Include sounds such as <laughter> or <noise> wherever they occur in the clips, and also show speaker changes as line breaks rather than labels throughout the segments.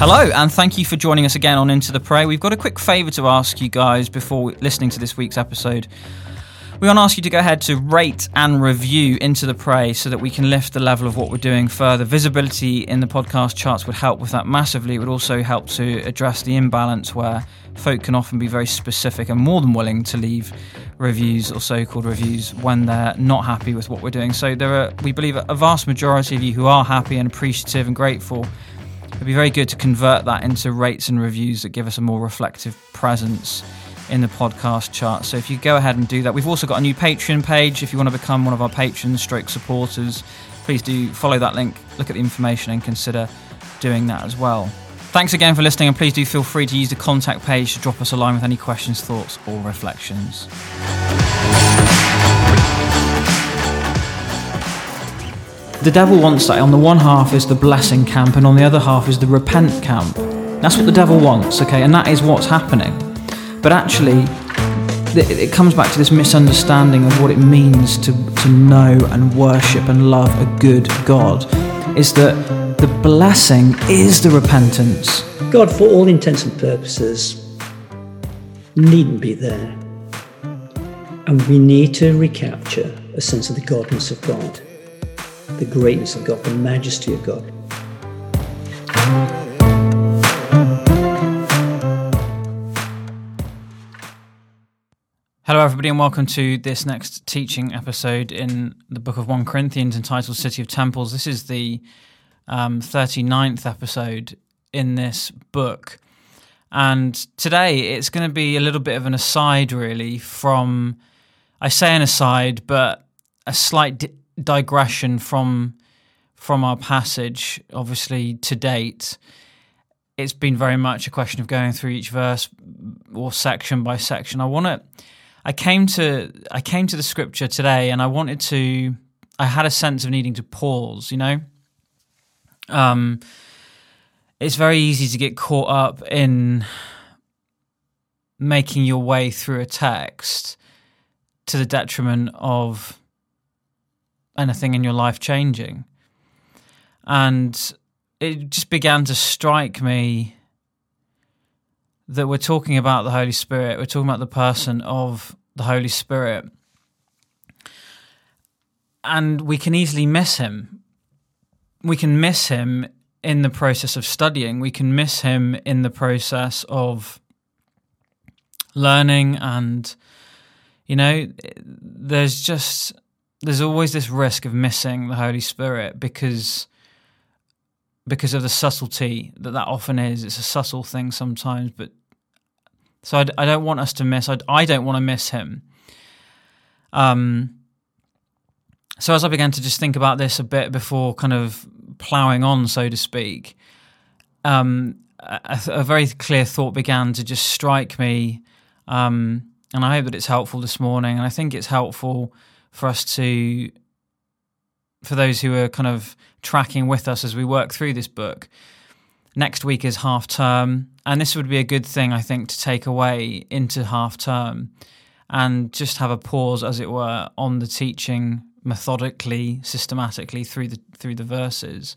Hello, and thank you for joining us again on Into the Pray. We've got a quick favour to ask you guys before listening to this week's episode. We want to ask you to go ahead to rate and review Into the Pray so that we can lift the level of what we're doing further. Visibility in the podcast charts would help with that massively. It would also help to address the imbalance where folk can often be very specific and more than willing to leave reviews or so-called reviews when they're not happy with what we're doing. So there are, we believe, a vast majority of you who are happy and appreciative and grateful It'd be very good to convert that into rates and reviews that give us a more reflective presence in the podcast chart. So if you go ahead and do that, we've also got a new Patreon page. If you want to become one of our patrons, stroke supporters, please do follow that link, look at the information, and consider doing that as well. Thanks again for listening, and please do feel free to use the contact page to drop us a line with any questions, thoughts, or reflections. The devil wants that. On the one half is the blessing camp, and on the other half is the repent camp. That's what the devil wants, okay? And that is what's happening. But actually, it comes back to this misunderstanding of what it means to, to know and worship and love a good God. Is that the blessing is the repentance.
God, for all intents and purposes, needn't be there. And we need to recapture a sense of the godness of God the greatness of God, the majesty of God.
Hello, everybody, and welcome to this next teaching episode in the book of 1 Corinthians entitled City of Temples. This is the um, 39th episode in this book. And today it's going to be a little bit of an aside, really, from, I say an aside, but a slight di- digression from from our passage, obviously to date, it's been very much a question of going through each verse or section by section. I want to. I came to I came to the scripture today, and I wanted to. I had a sense of needing to pause. You know, um, it's very easy to get caught up in making your way through a text to the detriment of anything in your life changing. And it just began to strike me that we're talking about the Holy Spirit, we're talking about the person of the Holy Spirit. And we can easily miss him. We can miss him in the process of studying, we can miss him in the process of learning and you know there's just there's always this risk of missing the Holy Spirit because because of the subtlety that that often is. It's a subtle thing sometimes, but so I, I don't want us to miss. I, I don't want to miss him. Um. So as I began to just think about this a bit before kind of ploughing on, so to speak, um, a, a, very clear thought began to just strike me, um, and I hope that it's helpful this morning. And I think it's helpful for us to, for those who are kind of tracking with us as we work through this book. Next week is half term, and this would be a good thing, I think, to take away into half term and just have a pause, as it were, on the teaching methodically, systematically through the through the verses.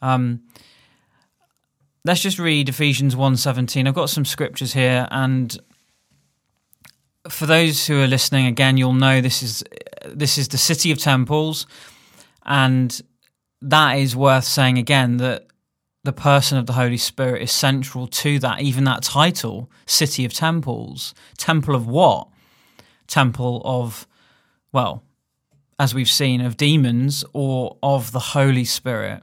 Um, let's just read Ephesians 1.17. I've got some scriptures here, and for those who are listening again, you'll know this is this is the city of temples, and that is worth saying again that the person of the Holy Spirit is central to that. Even that title, city of temples, temple of what? Temple of, well, as we've seen, of demons or of the Holy Spirit.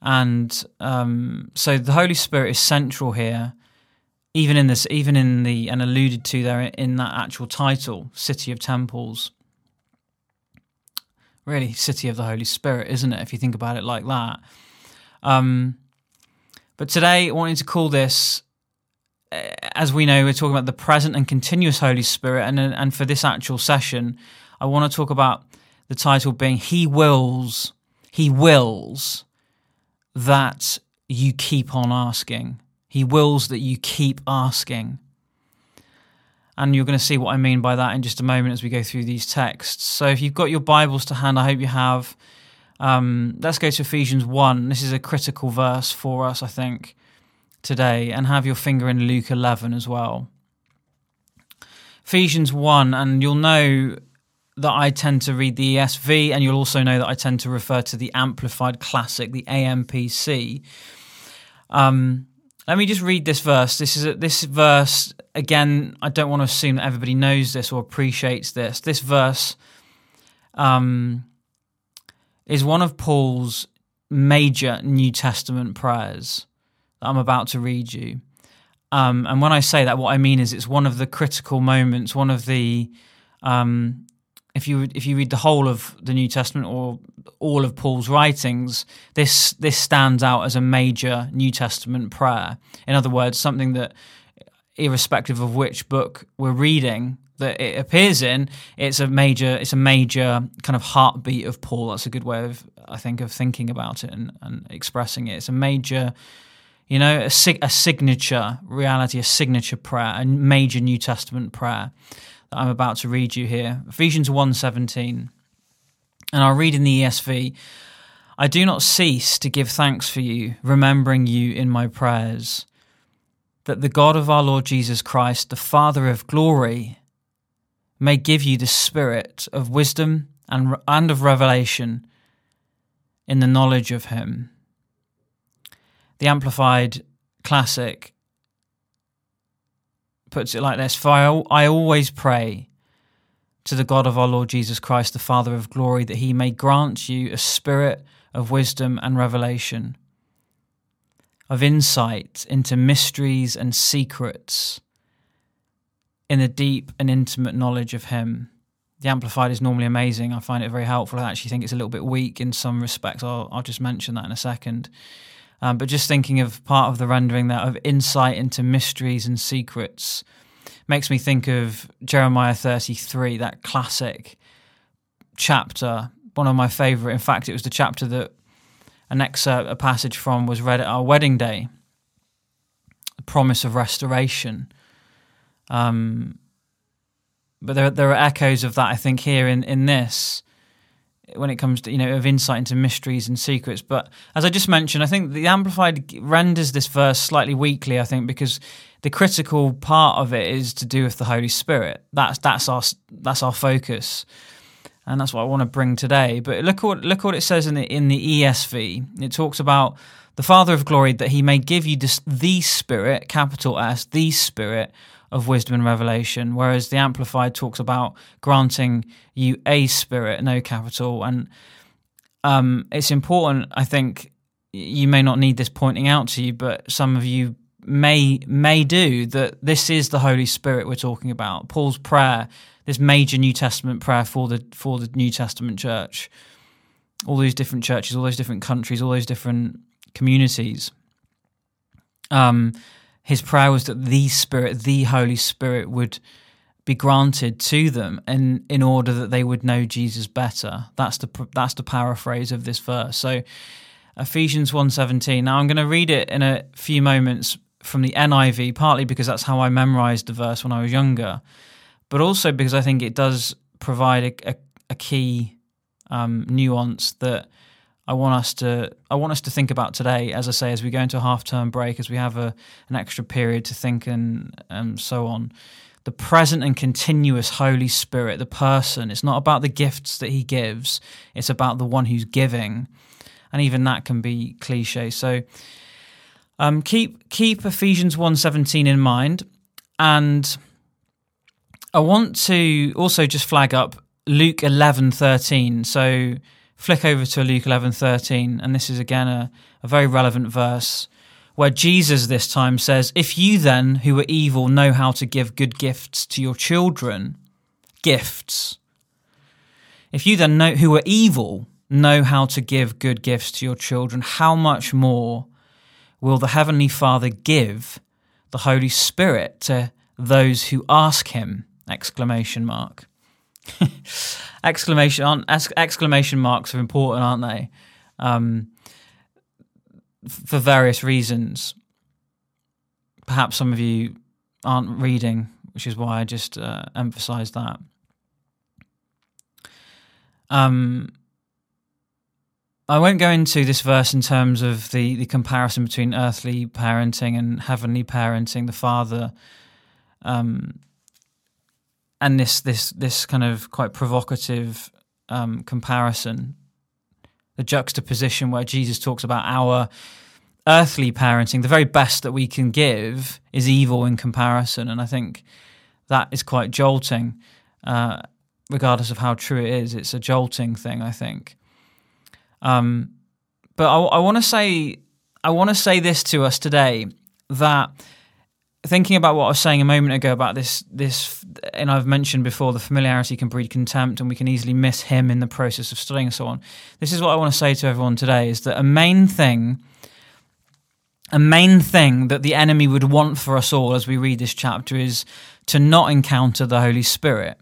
And um, so the Holy Spirit is central here even in this, even in the and alluded to there in that actual title, City of Temples. Really, City of the Holy Spirit, isn't it? If you think about it like that. Um, but today, I wanted to call this, eh, as we know, we're talking about the present and continuous Holy Spirit, and and for this actual session, I want to talk about the title being "He wills, He wills that you keep on asking." He wills that you keep asking. And you're going to see what I mean by that in just a moment as we go through these texts. So if you've got your Bibles to hand, I hope you have. Um, let's go to Ephesians 1. This is a critical verse for us, I think. today and have your finger in Luke 11 as well. Ephesians 1, and you'll know that I tend to read the ESV, and you'll also know that I tend to refer to the Amplified Classic, the AMPC. Um, let me just read this verse. This is a, this verse again. I don't want to assume that everybody knows this or appreciates this. This verse um, is one of Paul's major New Testament prayers that I'm about to read you. Um, and when I say that, what I mean is it's one of the critical moments, one of the um, if you if you read the whole of the New Testament or all of Paul's writings, this this stands out as a major New Testament prayer. In other words, something that, irrespective of which book we're reading, that it appears in, it's a major it's a major kind of heartbeat of Paul. That's a good way of I think of thinking about it and, and expressing it. It's a major you know, a, sig- a signature reality, a signature prayer, a major New Testament prayer that I'm about to read you here. Ephesians 1:17. And I'll read in the ESV. I do not cease to give thanks for you, remembering you in my prayers, that the God of our Lord Jesus Christ, the Father of glory, may give you the spirit of wisdom and, and of revelation in the knowledge of him. The Amplified Classic puts it like this For I, I always pray to the God of our Lord Jesus Christ, the Father of glory, that he may grant you a spirit of wisdom and revelation, of insight into mysteries and secrets in the deep and intimate knowledge of him. The Amplified is normally amazing. I find it very helpful. I actually think it's a little bit weak in some respects. I'll, I'll just mention that in a second. Um, but just thinking of part of the rendering there of insight into mysteries and secrets makes me think of Jeremiah 33, that classic chapter, one of my favorite. In fact, it was the chapter that an excerpt, a passage from, was read at our wedding day. The promise of restoration. Um, but there, there are echoes of that, I think, here in, in this when it comes to you know of insight into mysteries and secrets. But as I just mentioned, I think the Amplified renders this verse slightly weakly. I think because the critical part of it is to do with the Holy Spirit. That's that's our that's our focus, and that's what I want to bring today. But look what look what it says in the in the ESV. It talks about the Father of glory that He may give you this, the Spirit, capital S, the Spirit of wisdom and revelation, whereas the Amplified talks about granting you a spirit, no capital. And um, it's important, I think, you may not need this pointing out to you, but some of you may may do that this is the Holy Spirit we're talking about. Paul's prayer, this major New Testament prayer for the for the New Testament church, all these different churches, all those different countries, all those different communities. Um, his prayer was that the Spirit, the Holy Spirit, would be granted to them, and in order that they would know Jesus better. That's the that's the paraphrase of this verse. So, Ephesians 1.17. Now, I'm going to read it in a few moments from the NIV, partly because that's how I memorized the verse when I was younger, but also because I think it does provide a, a, a key um, nuance that I want us to I want us to think about today, as I say, as we go into a half term break, as we have a, an extra period to think and and so on. The present and continuous Holy Spirit, the person. It's not about the gifts that He gives; it's about the one who's giving, and even that can be cliche. So, um, keep keep Ephesians one seventeen in mind, and I want to also just flag up Luke eleven thirteen. So flick over to Luke 11:13 and this is again a, a very relevant verse where Jesus this time says, "If you then who are evil know how to give good gifts to your children, gifts. If you then know who are evil know how to give good gifts to your children, how much more will the heavenly Father give the Holy Spirit to those who ask him?" Exclamation mark. <laughs> exclamation exclamation marks are important, aren't they? Um, for various reasons. Perhaps some of you aren't reading, which is why I just uh, emphasize that. Um, I won't go into this verse in terms of the, the comparison between earthly parenting and heavenly parenting, the father, um, and this this this kind of quite provocative um, comparison, the juxtaposition where Jesus talks about our earthly parenting, the very best that we can give is evil in comparison, and I think that is quite jolting, uh, regardless of how true it is. It's a jolting thing, I think. Um, but I, I want to say, I want to say this to us today that thinking about what I was saying a moment ago about this, this, and I've mentioned before, the familiarity can breed contempt, and we can easily miss Him in the process of studying and so on. This is what I want to say to everyone today: is that a main thing, a main thing that the enemy would want for us all as we read this chapter is to not encounter the Holy Spirit.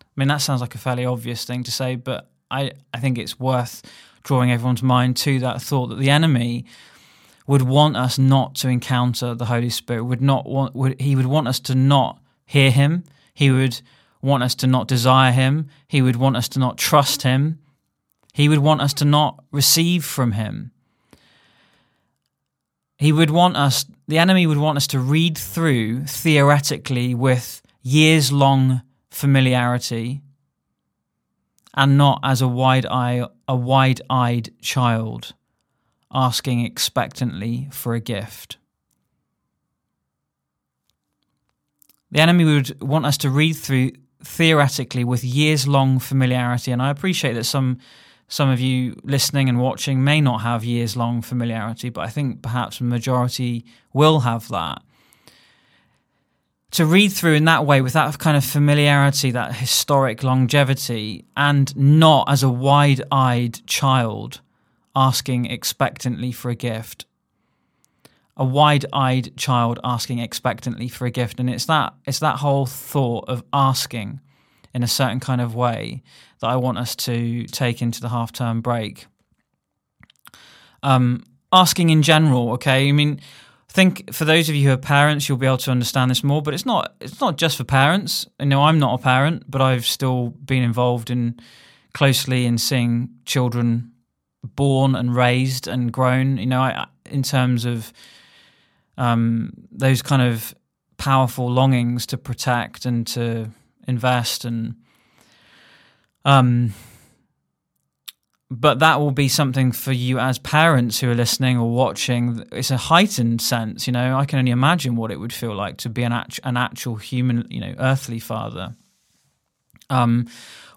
I mean, that sounds like a fairly obvious thing to say, but I, I think it's worth drawing everyone's mind to that thought that the enemy would want us not to encounter the Holy Spirit, would not want would he would want us to not hear him, he would want us to not desire him, he would want us to not trust him, he would want us to not receive from him. He would want us the enemy would want us to read through theoretically with years long familiarity and not as a wide eye a wide-eyed child asking expectantly for a gift. The enemy would want us to read through theoretically with years long familiarity and I appreciate that some some of you listening and watching may not have years long familiarity but I think perhaps a majority will have that to read through in that way with that kind of familiarity, that historic longevity, and not as a wide eyed child asking expectantly for a gift. A wide eyed child asking expectantly for a gift. And it's that it's that whole thought of asking in a certain kind of way that I want us to take into the half term break. Um, asking in general, okay? I mean, I think for those of you who are parents, you'll be able to understand this more. But it's not it's not just for parents. You know, I'm not a parent, but I've still been involved in closely in seeing children born and raised and grown. You know, I, in terms of um, those kind of powerful longings to protect and to invest and um, but that will be something for you as parents who are listening or watching. It's a heightened sense, you know. I can only imagine what it would feel like to be an, an actual human, you know, earthly father. Um,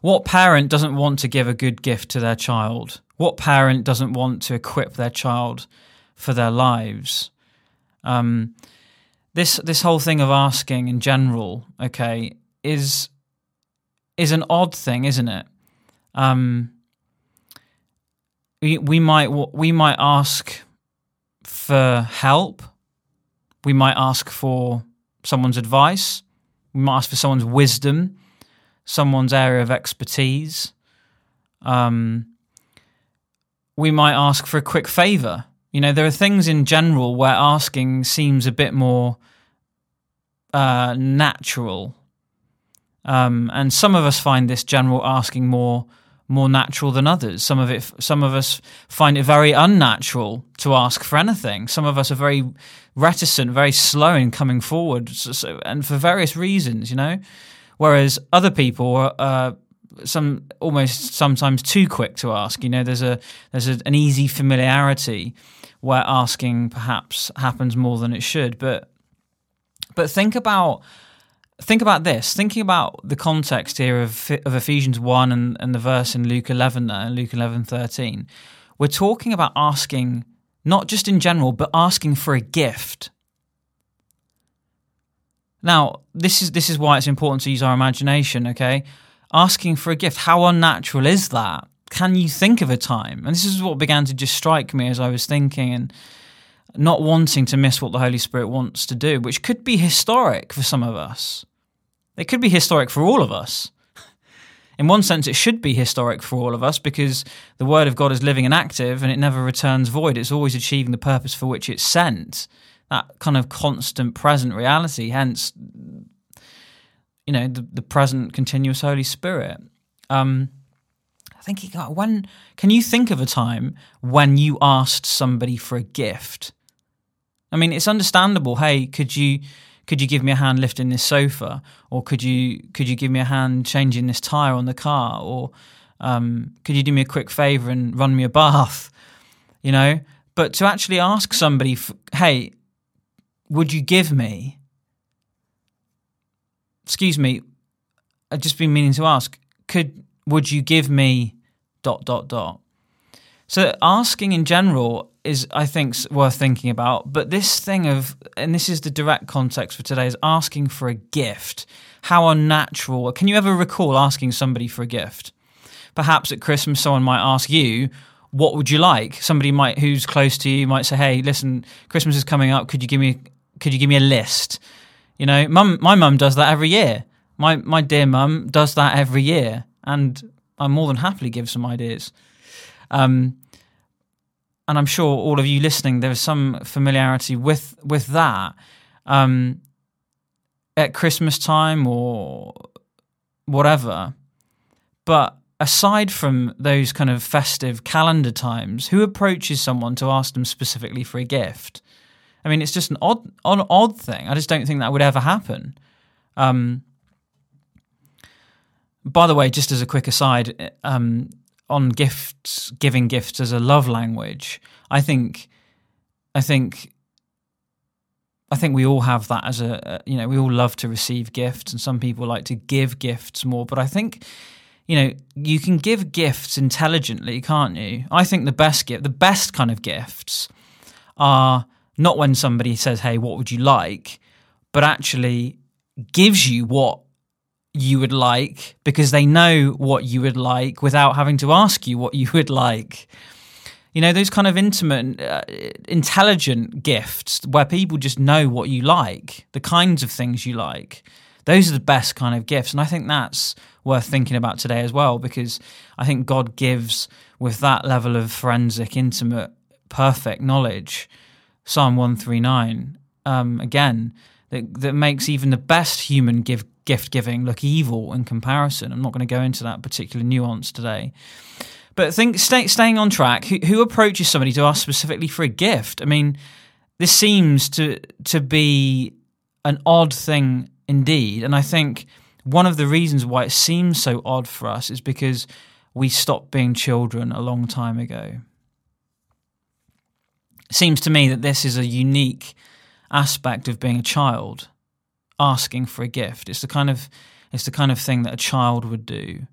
what parent doesn't want to give a good gift to their child? What parent doesn't want to equip their child for their lives? Um, this this whole thing of asking in general, okay, is is an odd thing, isn't it? Um, we, we might we might ask for help. We might ask for someone's advice. We might ask for someone's wisdom, someone's area of expertise. Um, we might ask for a quick favor. You know, there are things in general where asking seems a bit more uh, natural. Um, and some of us find this general asking more more natural than others. Some of it, some of us find it very unnatural to ask for anything. Some of us are very reticent, very slow in coming forward, so, so, and for various reasons, you know. Whereas other people are uh, some almost sometimes too quick to ask. You know, there's a there's a, an easy familiarity where asking perhaps happens more than it should. But but think about think about this thinking about the context here of, of ephesians 1 and, and the verse in luke 11 there luke 11 13 we're talking about asking not just in general but asking for a gift now this is this is why it's important to use our imagination okay asking for a gift how unnatural is that can you think of a time and this is what began to just strike me as i was thinking and not wanting to miss what the Holy Spirit wants to do, which could be historic for some of us. It could be historic for all of us. <laughs> In one sense, it should be historic for all of us because the Word of God is living and active and it never returns void. It's always achieving the purpose for which it's sent. That kind of constant present reality, hence, you know, the, the present continuous Holy Spirit. Um, thinking, oh, when can you think of a time when you asked somebody for a gift? I mean, it's understandable. Hey, could you could you give me a hand lifting this sofa, or could you could you give me a hand changing this tire on the car, or um, could you do me a quick favor and run me a bath? You know, but to actually ask somebody, hey, would you give me? Excuse me, I've just been meaning to ask. Could would you give me dot dot dot? So asking in general is, I think, worth thinking about. But this thing of, and this is the direct context for today, is asking for a gift. How unnatural. Can you ever recall asking somebody for a gift? Perhaps at Christmas, someone might ask you, "What would you like?" Somebody might, who's close to you, might say, "Hey, listen, Christmas is coming up. Could you give me, could you give me a list?" You know, mum, my mum does that every year. My my dear mum does that every year, and I more than happily give some ideas. Um, and I'm sure all of you listening, there is some familiarity with with that. Um, at Christmas time or whatever. But aside from those kind of festive calendar times, who approaches someone to ask them specifically for a gift? I mean, it's just an odd, an odd thing. I just don't think that would ever happen. Um, by the way, just as a quick aside, um, on gifts, giving gifts as a love language, I think, I think, I think we all have that as a, you know, we all love to receive gifts, and some people like to give gifts more. But I think, you know, you can give gifts intelligently, can't you? I think the best gift, the best kind of gifts, are not when somebody says, "Hey, what would you like," but actually gives you what you would like because they know what you would like without having to ask you what you would like. You know, those kind of intimate, uh, intelligent gifts where people just know what you like, the kinds of things you like. Those are the best kind of gifts. And I think that's worth thinking about today as well, because I think God gives with that level of forensic, intimate, perfect knowledge. Psalm 139, um, again, that, that makes even the best human give gift giving look evil in comparison. I'm not going to go into that particular nuance today. But think stay, staying on track, who, who approaches somebody to ask specifically for a gift? I mean, this seems to to be an odd thing indeed, and I think one of the reasons why it seems so odd for us is because we stopped being children a long time ago. Seems to me that this is a unique aspect of being a child asking for a gift. It's the kind of it's the kind of thing that a child would do,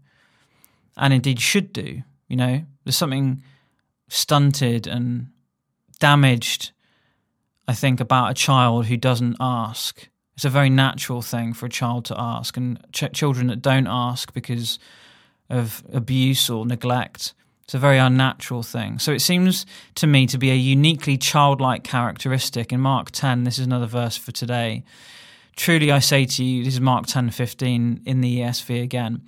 and indeed should do. You know, there's something stunted and damaged, I think, about a child who doesn't ask. It's a very natural thing for a child to ask, and ch- children that don't ask because of abuse or neglect. It's a very unnatural thing. So it seems to me to be a uniquely childlike characteristic. In Mark 10, this is another verse for today. Truly I say to you, this is Mark 10 15 in the ESV again.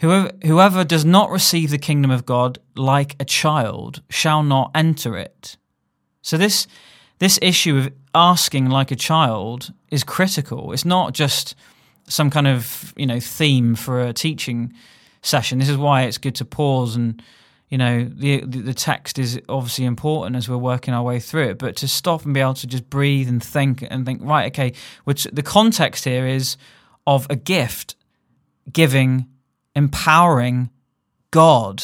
Whoever, whoever does not receive the kingdom of God like a child shall not enter it. So this this issue of asking like a child is critical. It's not just some kind of you know theme for a teaching session. This is why it's good to pause and you know the the text is obviously important as we're working our way through it but to stop and be able to just breathe and think and think right okay which the context here is of a gift giving empowering god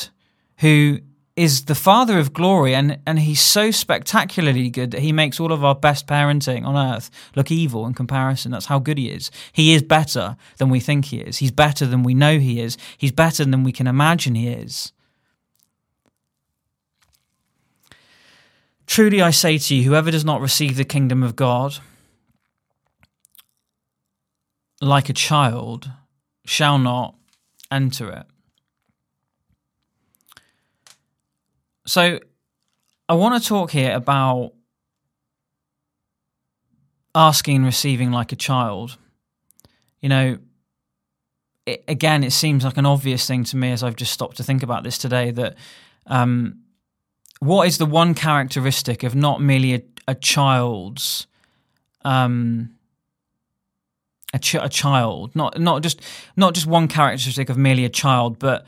who is the father of glory and and he's so spectacularly good that he makes all of our best parenting on earth look evil in comparison. That's how good he is. He is better than we think he is. He's better than we know he is. He's better than we can imagine he is Truly I say to you, whoever does not receive the kingdom of God like a child shall not enter it. So I want to talk here about asking and receiving like a child. You know, it, again, it seems like an obvious thing to me as I've just stopped to think about this today that um, what is the one characteristic of not merely a, a child's um, a, ch- a, child, not not just not just one characteristic of merely a child, but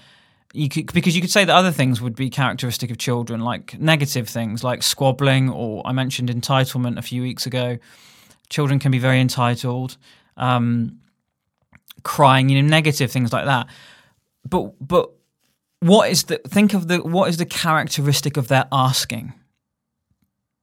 you could because you could say that other things would be characteristic of children, like negative things like squabbling, or I mentioned entitlement a few weeks ago. Children can be very entitled, um, crying, you know, negative things like that. But but what is the think of the what is the characteristic of their asking?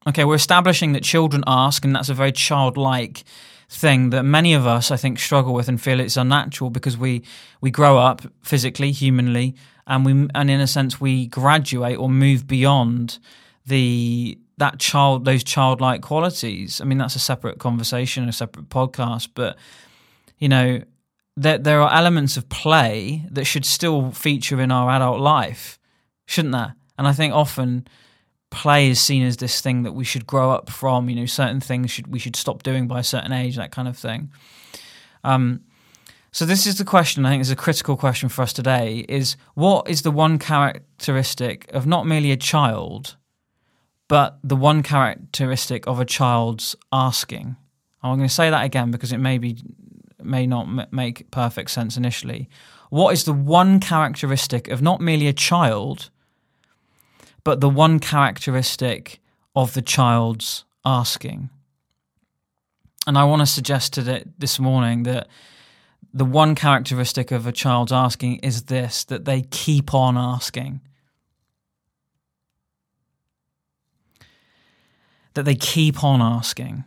Okay, we're establishing that children ask, and that's a very childlike thing that many of us, I think, struggle with and feel it's unnatural because we we grow up physically, humanly, and we and in a sense we graduate or move beyond the that child those childlike qualities. I mean, that's a separate conversation, a separate podcast, but you know, there there are elements of play that should still feature in our adult life, shouldn't there? And I think often play is seen as this thing that we should grow up from. You know, certain things should we should stop doing by a certain age, that kind of thing. Um, so this is the question. I think is a critical question for us today: is what is the one characteristic of not merely a child, but the one characteristic of a child's asking? I'm going to say that again because it may be may not make perfect sense initially. What is the one characteristic of not merely a child? but the one characteristic of the child's asking. And I want to suggest to that this morning that the one characteristic of a child's asking is this that they keep on asking. That they keep on asking.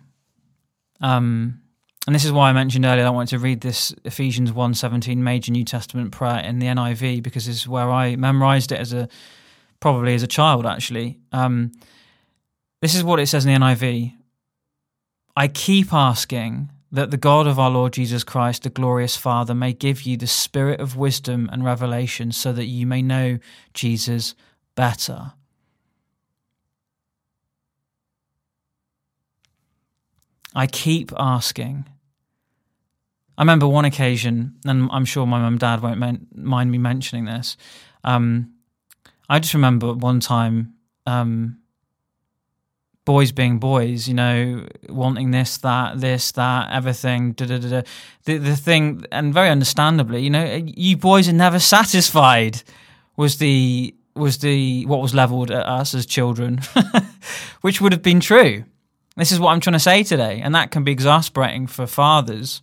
Um, and this is why I mentioned earlier I wanted to read this Ephesians 1:17 major New Testament prayer in the NIV because this is where I memorized it as a probably as a child, actually. Um, this is what it says in the NIV I keep asking that the God of our Lord Jesus Christ, the glorious Father, may give you the spirit of wisdom and revelation so that you may know Jesus better. I keep asking. I remember one occasion, and I'm sure my mum and dad won't mind me mentioning this. Um, I just remember one time, um, boys being boys, you know, wanting this, that, this, that, everything, da da da da. The the thing, and very understandably, you know, you boys are never satisfied. Was the was the what was leveled at us as children, <laughs> which would have been true. This is what I'm trying to say today, and that can be exasperating for fathers.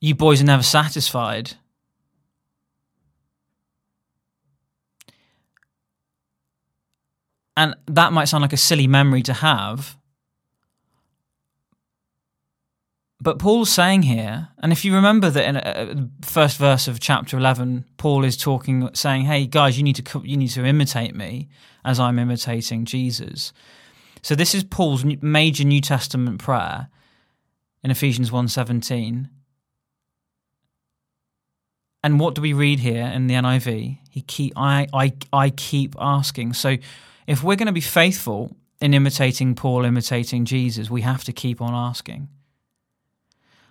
You boys are never satisfied And that might sound like a silly memory to have. But Paul's saying here, and if you remember that in uh, uh, the first verse of chapter 11, Paul is talking, saying, hey, guys, you need to, you need to imitate me as I'm imitating Jesus. So this is Paul's major New Testament prayer in Ephesians 1.17. And what do we read here in the NIV? He keep I I I keep asking. So if we're going to be faithful in imitating Paul, imitating Jesus, we have to keep on asking.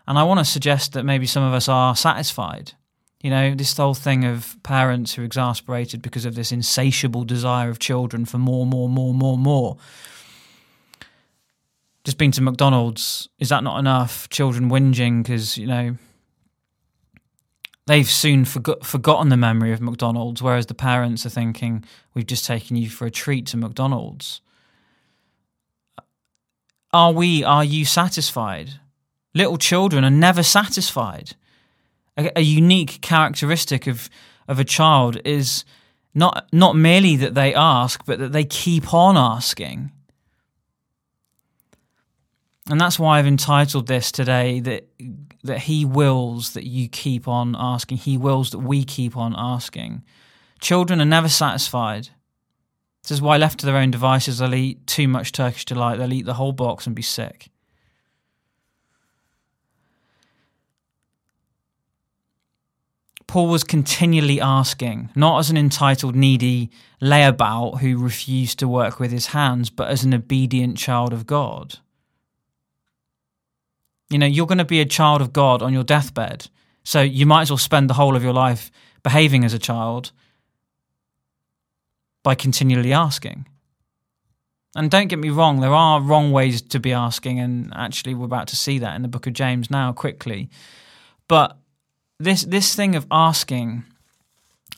And I want to suggest that maybe some of us are satisfied. You know, this whole thing of parents who are exasperated because of this insatiable desire of children for more, more, more, more, more. Just been to McDonald's, is that not enough? Children whinging because, you know, they've soon forgot, forgotten the memory of McDonald's, whereas the parents are thinking, we've just taken you for a treat to McDonald's. Uh, are we, are you satisfied? Little children are never satisfied. A, a unique characteristic of, of a child is not, not merely that they ask, but that they keep on asking. And that's why I've entitled this today that that he wills that you keep on asking. He wills that we keep on asking. Children are never satisfied. This is why, left to their own devices, they'll eat too much Turkish delight. They'll eat the whole box and be sick. Paul was continually asking, not as an entitled, needy layabout who refused to work with his hands, but as an obedient child of God. You know, you're going to be a child of God on your deathbed. So you might as well spend the whole of your life behaving as a child by continually asking. And don't get me wrong, there are wrong ways to be asking, and actually, we're about to see that in the book of James now quickly. But this this thing of asking,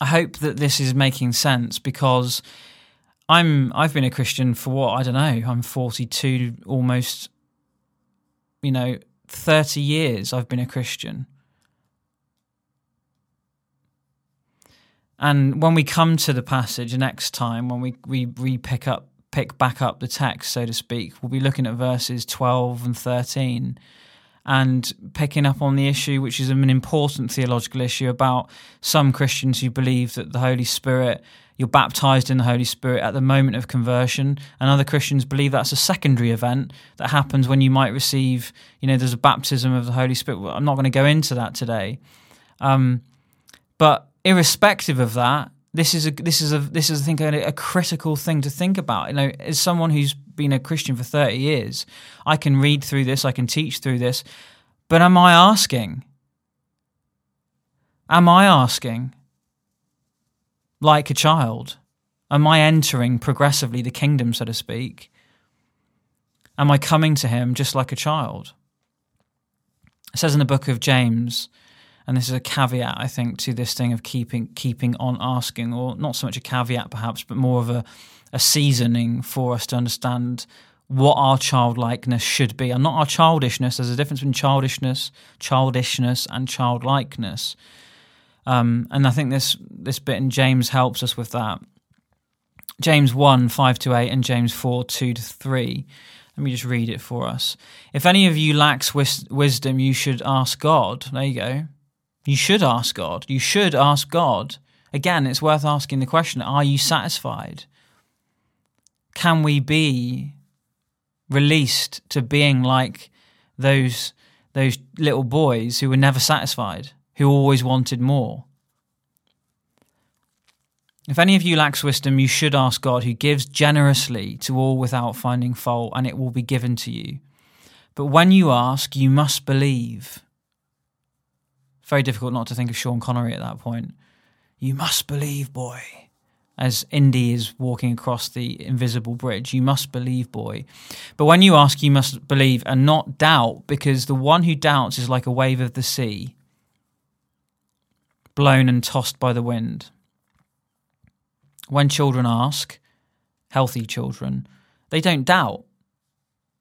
I hope that this is making sense because I'm I've been a Christian for what I don't know. I'm 42, almost. You know, 30 years. I've been a Christian. And when we come to the passage next time, when we we re pick up pick back up the text, so to speak, we'll be looking at verses 12 and 13 and picking up on the issue, which is an important theological issue about some Christians who believe that the Holy Spirit, you're baptized in the Holy Spirit at the moment of conversion, and other Christians believe that's a secondary event that happens when you might receive, you know, there's a baptism of the Holy Spirit. I'm not going to go into that today. Um, but irrespective of that, this is a this is a this is I think a, a, critical thing to think about. You know, as someone who's been a Christian for thirty years, I can read through this, I can teach through this, but am I asking? Am I asking? Like a child, am I entering progressively the kingdom, so to speak? Am I coming to Him just like a child? It says in the book of James and this is a caveat, I think, to this thing of keeping keeping on asking, or not so much a caveat perhaps, but more of a, a seasoning for us to understand what our childlikeness should be, and not our childishness. There's a difference between childishness, childishness, and childlikeness. Um, and I think this this bit in James helps us with that. James 1, 5 to 8, and James 4, 2 to 3. Let me just read it for us. If any of you lacks wis- wisdom, you should ask God. There you go. You should ask God. You should ask God. Again, it's worth asking the question are you satisfied? Can we be released to being like those, those little boys who were never satisfied, who always wanted more? If any of you lacks wisdom, you should ask God, who gives generously to all without finding fault, and it will be given to you. But when you ask, you must believe very difficult not to think of Sean Connery at that point. You must believe, boy. As Indy is walking across the invisible bridge, you must believe, boy. But when you ask, you must believe and not doubt, because the one who doubts is like a wave of the sea, blown and tossed by the wind. When children ask, healthy children, they don't doubt.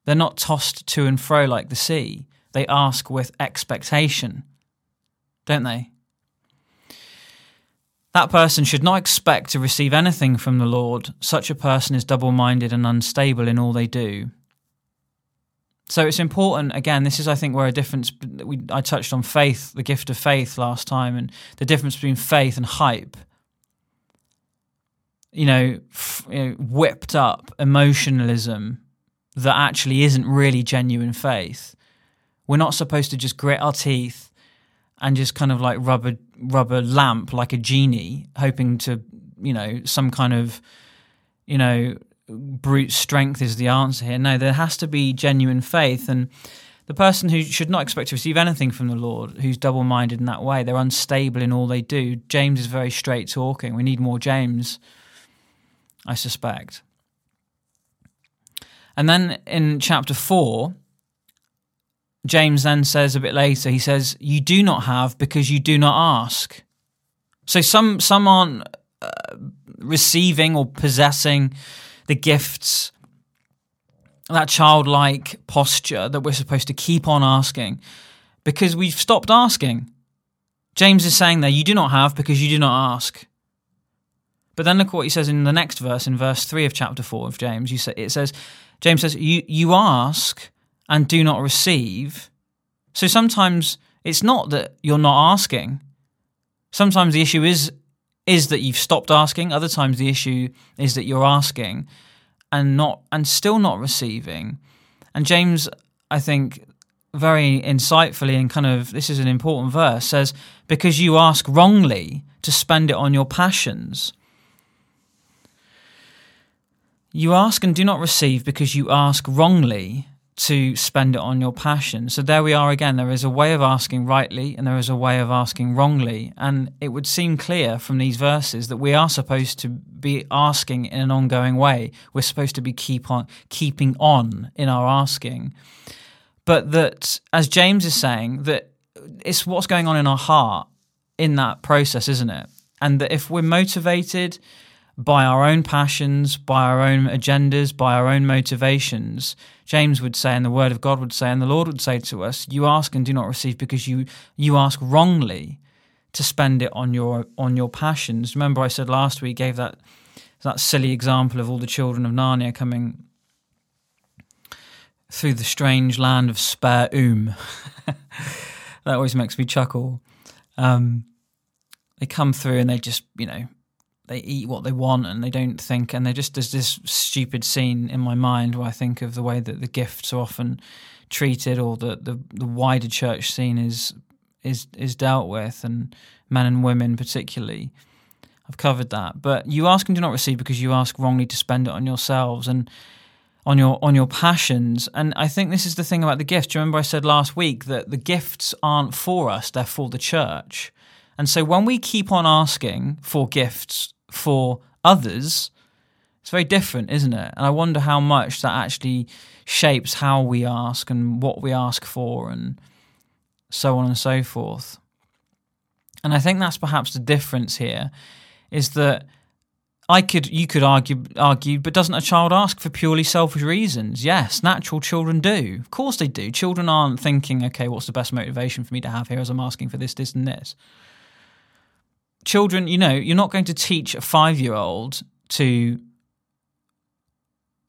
They're not tossed to and fro like the sea. They ask with expectation don't they? That person should not expect to receive anything from the Lord. Such a person is double minded and unstable in all they do. So it's important, again, this is, I think, where a difference, we, I touched on faith, the gift of faith last time, and the difference between faith and hype. You know, f- you know whipped up emotionalism that actually isn't really genuine faith. We're not supposed to just grit our teeth and just kind of like rubber rubber lamp like a genie, hoping to you know some kind of you know brute strength is the answer here. No, there has to be genuine faith and. The person who should not expect to receive anything from the Lord, who's double minded in that way, they're unstable in all they do. James is very straight talking. We need more James, I suspect. And then in chapter 4, James then says a bit later, he says, You do not have because you do not ask. So some, some aren't uh, receiving or possessing the gifts, that childlike posture that we're supposed to keep on asking because we've stopped asking. James is saying there, You do not have because you do not ask. But then look what he says in the next verse, in verse 3 of chapter 4 of James. You say, it says, James says, You, you ask and do not receive. So sometimes it's not that you're not asking. Sometimes the issue is is that you've stopped asking. Other times the issue is that you're asking and not and still not receiving. And James, I think, very insightfully and kind of this is an important verse says because you ask wrongly to spend it on your passions. You ask and do not receive because you ask wrongly to spend it on your passion. So there we are again. There is a way of asking rightly and there is a way of asking wrongly. And it would seem clear from these verses that we are supposed to be asking in an ongoing way. We're supposed to be keep on keeping on in our asking. But that as James is saying that it's what's going on in our heart in that process, isn't it? And that if we're motivated by our own passions, by our own agendas, by our own motivations, James would say, and the Word of God would say, and the Lord would say to us, "You ask and do not receive because you you ask wrongly to spend it on your on your passions." Remember, I said last week gave that that silly example of all the children of Narnia coming through the strange land of Spare Oom. <laughs> that always makes me chuckle. Um, they come through and they just, you know, they eat what they want and they don't think and they just there's this stupid scene in my mind where I think of the way that the gifts are often treated or the, the, the wider church scene is is is dealt with and men and women particularly. I've covered that. But you ask and do not receive because you ask wrongly to spend it on yourselves and on your on your passions. And I think this is the thing about the gifts. Do you remember I said last week that the gifts aren't for us, they're for the church. And so when we keep on asking for gifts for others, it's very different, isn't it? And I wonder how much that actually shapes how we ask and what we ask for and so on and so forth. And I think that's perhaps the difference here is that I could you could argue argue, but doesn't a child ask for purely selfish reasons? Yes, natural children do. Of course they do. Children aren't thinking, okay, what's the best motivation for me to have here as I'm asking for this, this, and this children, you know, you're not going to teach a five year old to.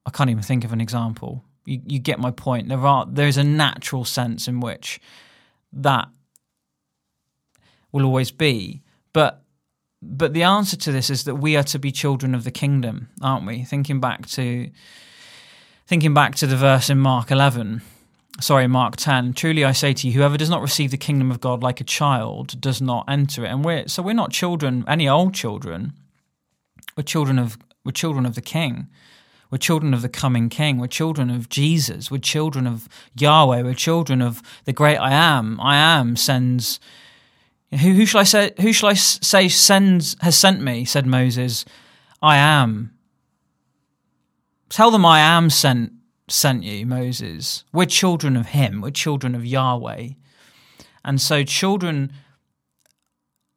I can't even think of an example. You, you get my point. There are there's a natural sense in which that will always be, but but the answer to this is that we are to be children of the kingdom, aren't we? Thinking back to thinking back to the verse in Mark 11 sorry, Mark 10, truly I say to you, whoever does not receive the kingdom of God like a child does not enter it. And we're, so we're not children, any old children. We're children of, we're children of the king. We're children of the coming king. We're children of Jesus. We're children of Yahweh. We're children of the great I am. I am sends, who, who shall I say, who shall I say sends, has sent me, said Moses. I am. Tell them I am sent sent you, Moses. We're children of Him, we're children of Yahweh. And so, children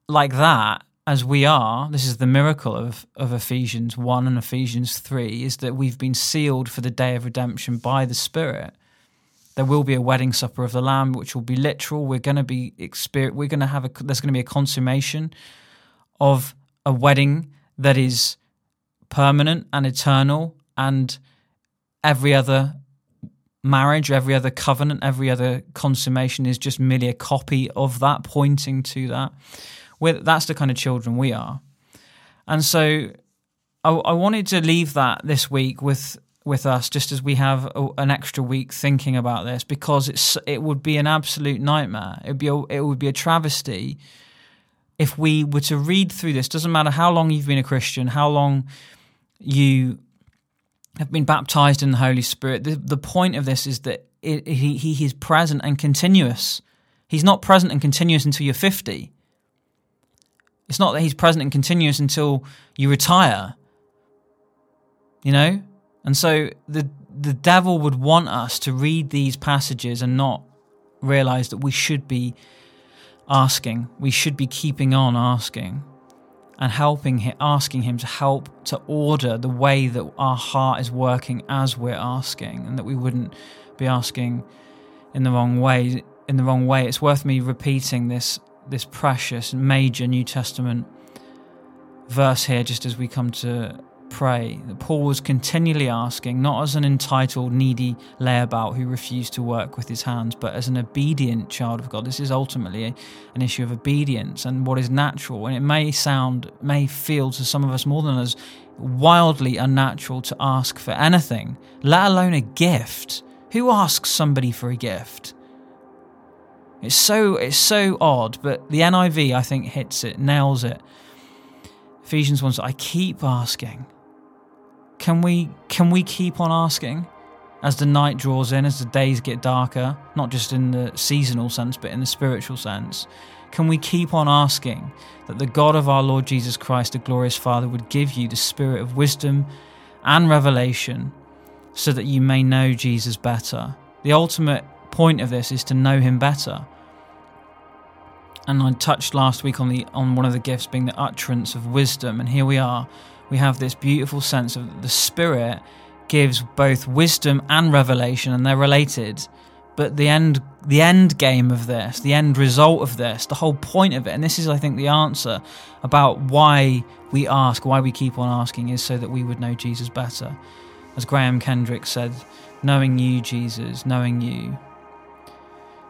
like that, as we are, this is the miracle of, of Ephesians 1 and Ephesians 3, is that we've been sealed for the day of redemption by the Spirit. There will be a wedding supper of the Lamb, which will be literal. We're going to be experience. We're going to have a. There's going to be a consummation of a wedding that is permanent and eternal and every other marriage, every other covenant, every other consummation is just merely a copy of that, pointing to that. We're, that's the kind of children we are. And so I, I, wanted to leave that this week with with us, just as we have a, an extra week thinking about this, because it's it would be an absolute nightmare. It would be a, it would be a travesty if we were to read through this. Doesn't matter how long you've been a Christian, how long you have been baptized in the Holy Spirit. The, the point of this is that it, he, he is present and continuous. He's not present and continuous until you're 50. It's not that he's present and continuous until you retire. You know? And so the the devil would want us to read these passages and not realize that we should be asking. We should be keeping on asking and helping him, asking him to help to order the way that our heart is working as we're asking, and that we wouldn't be asking in the wrong way. In the wrong way, it's worth me repeating this this precious major New Testament verse here, just as we come to pray that Paul was continually asking, not as an entitled, needy layabout who refused to work with his hands, but as an obedient child of God. This is ultimately an issue of obedience and what is natural. And it may sound, may feel to some of us more than others, wildly unnatural to ask for anything, let alone a gift. Who asks somebody for a gift? It's so it's so odd, but the NIV I think hits it, nails it. Ephesians 1 I keep asking can we can we keep on asking as the night draws in, as the days get darker, not just in the seasonal sense, but in the spiritual sense? Can we keep on asking that the God of our Lord Jesus Christ, the glorious Father, would give you the spirit of wisdom and revelation so that you may know Jesus better? The ultimate point of this is to know him better. And I touched last week on the on one of the gifts being the utterance of wisdom, and here we are. We have this beautiful sense of the Spirit gives both wisdom and revelation, and they're related. But the end, the end game of this, the end result of this, the whole point of it, and this is, I think, the answer about why we ask, why we keep on asking, is so that we would know Jesus better. As Graham Kendrick said, knowing you, Jesus, knowing you,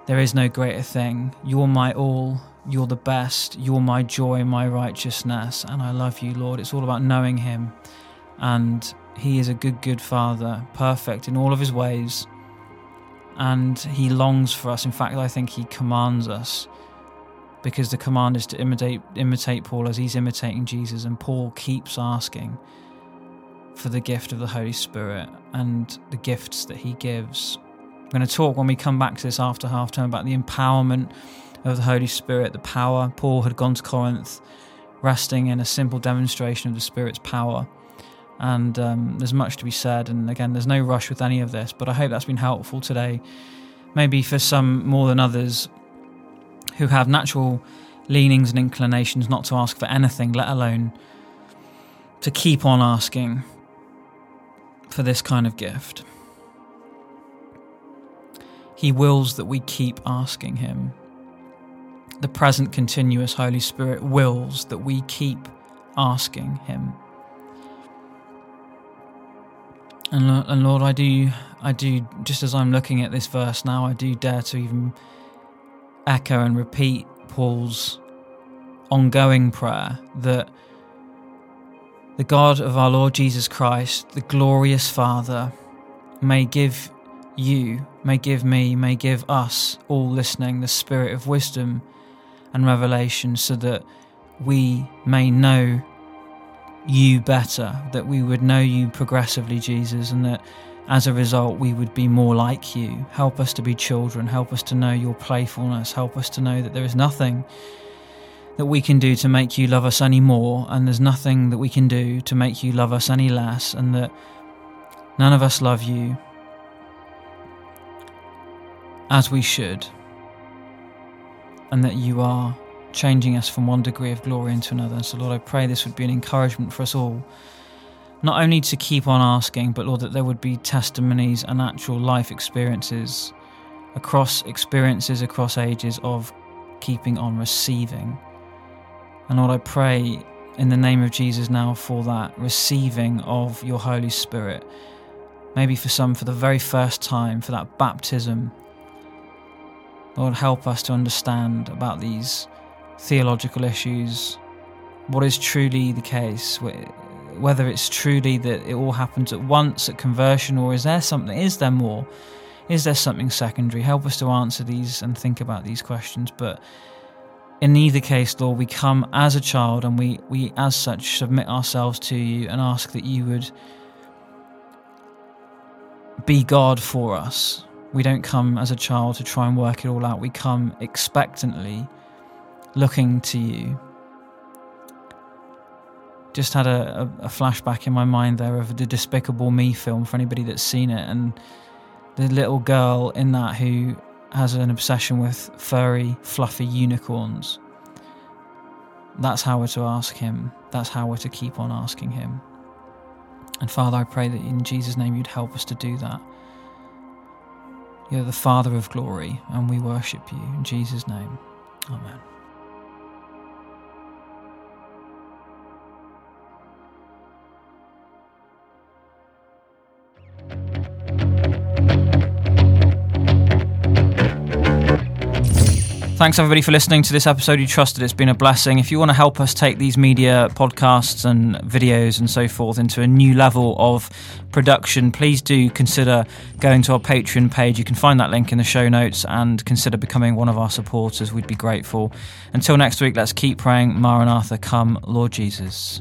there is no greater thing. You're my all. You're the best. You're my joy, my righteousness. And I love you, Lord. It's all about knowing Him. And He is a good, good Father, perfect in all of His ways. And He longs for us. In fact, I think He commands us because the command is to imitate, imitate Paul as He's imitating Jesus. And Paul keeps asking for the gift of the Holy Spirit and the gifts that He gives. I'm going to talk when we come back to this after half term about the empowerment of the Holy Spirit, the power. Paul had gone to Corinth resting in a simple demonstration of the Spirit's power. And um, there's much to be said. And again, there's no rush with any of this, but I hope that's been helpful today. Maybe for some more than others who have natural leanings and inclinations not to ask for anything, let alone to keep on asking for this kind of gift. He wills that we keep asking Him. The present continuous Holy Spirit wills that we keep asking Him. And, and Lord, I do, I do, just as I'm looking at this verse now, I do dare to even echo and repeat Paul's ongoing prayer that the God of our Lord Jesus Christ, the glorious Father, may give you, may give me, may give us all listening the spirit of wisdom and revelation so that we may know you better, that we would know you progressively, Jesus, and that as a result we would be more like you. Help us to be children, help us to know your playfulness, help us to know that there is nothing that we can do to make you love us any more, and there's nothing that we can do to make you love us any less, and that none of us love you as we should, and that you are changing us from one degree of glory into another. And so, Lord, I pray this would be an encouragement for us all, not only to keep on asking, but Lord, that there would be testimonies and actual life experiences across experiences, across ages of keeping on receiving. And Lord, I pray in the name of Jesus now for that receiving of your Holy Spirit. Maybe for some, for the very first time, for that baptism Lord, help us to understand about these theological issues, what is truly the case, whether it's truly that it all happens at once at conversion, or is there something, is there more? Is there something secondary? Help us to answer these and think about these questions. But in either case, Lord, we come as a child and we, we as such submit ourselves to you and ask that you would be God for us, we don't come as a child to try and work it all out. We come expectantly, looking to you. Just had a, a, flashback in my mind there of the Despicable Me film for anybody that's seen it, and the little girl in that who has an obsession with furry, fluffy unicorns. That's how we're to ask Him. That's how we're to keep on asking Him. And Father, I pray that in Jesus' name you'd help us to do that. You're the Father of glory, and we worship you. In Jesus' name, Amen. Thanks everybody for listening to this episode. You trusted it's been a blessing. If you want to help us take these media podcasts and videos and so forth into a new level of production, please do consider going to our Patreon page. You can find that link in the show notes and consider becoming one of our supporters. We'd be grateful. Until next week, let's keep praying. Maranatha, come, Lord Jesus.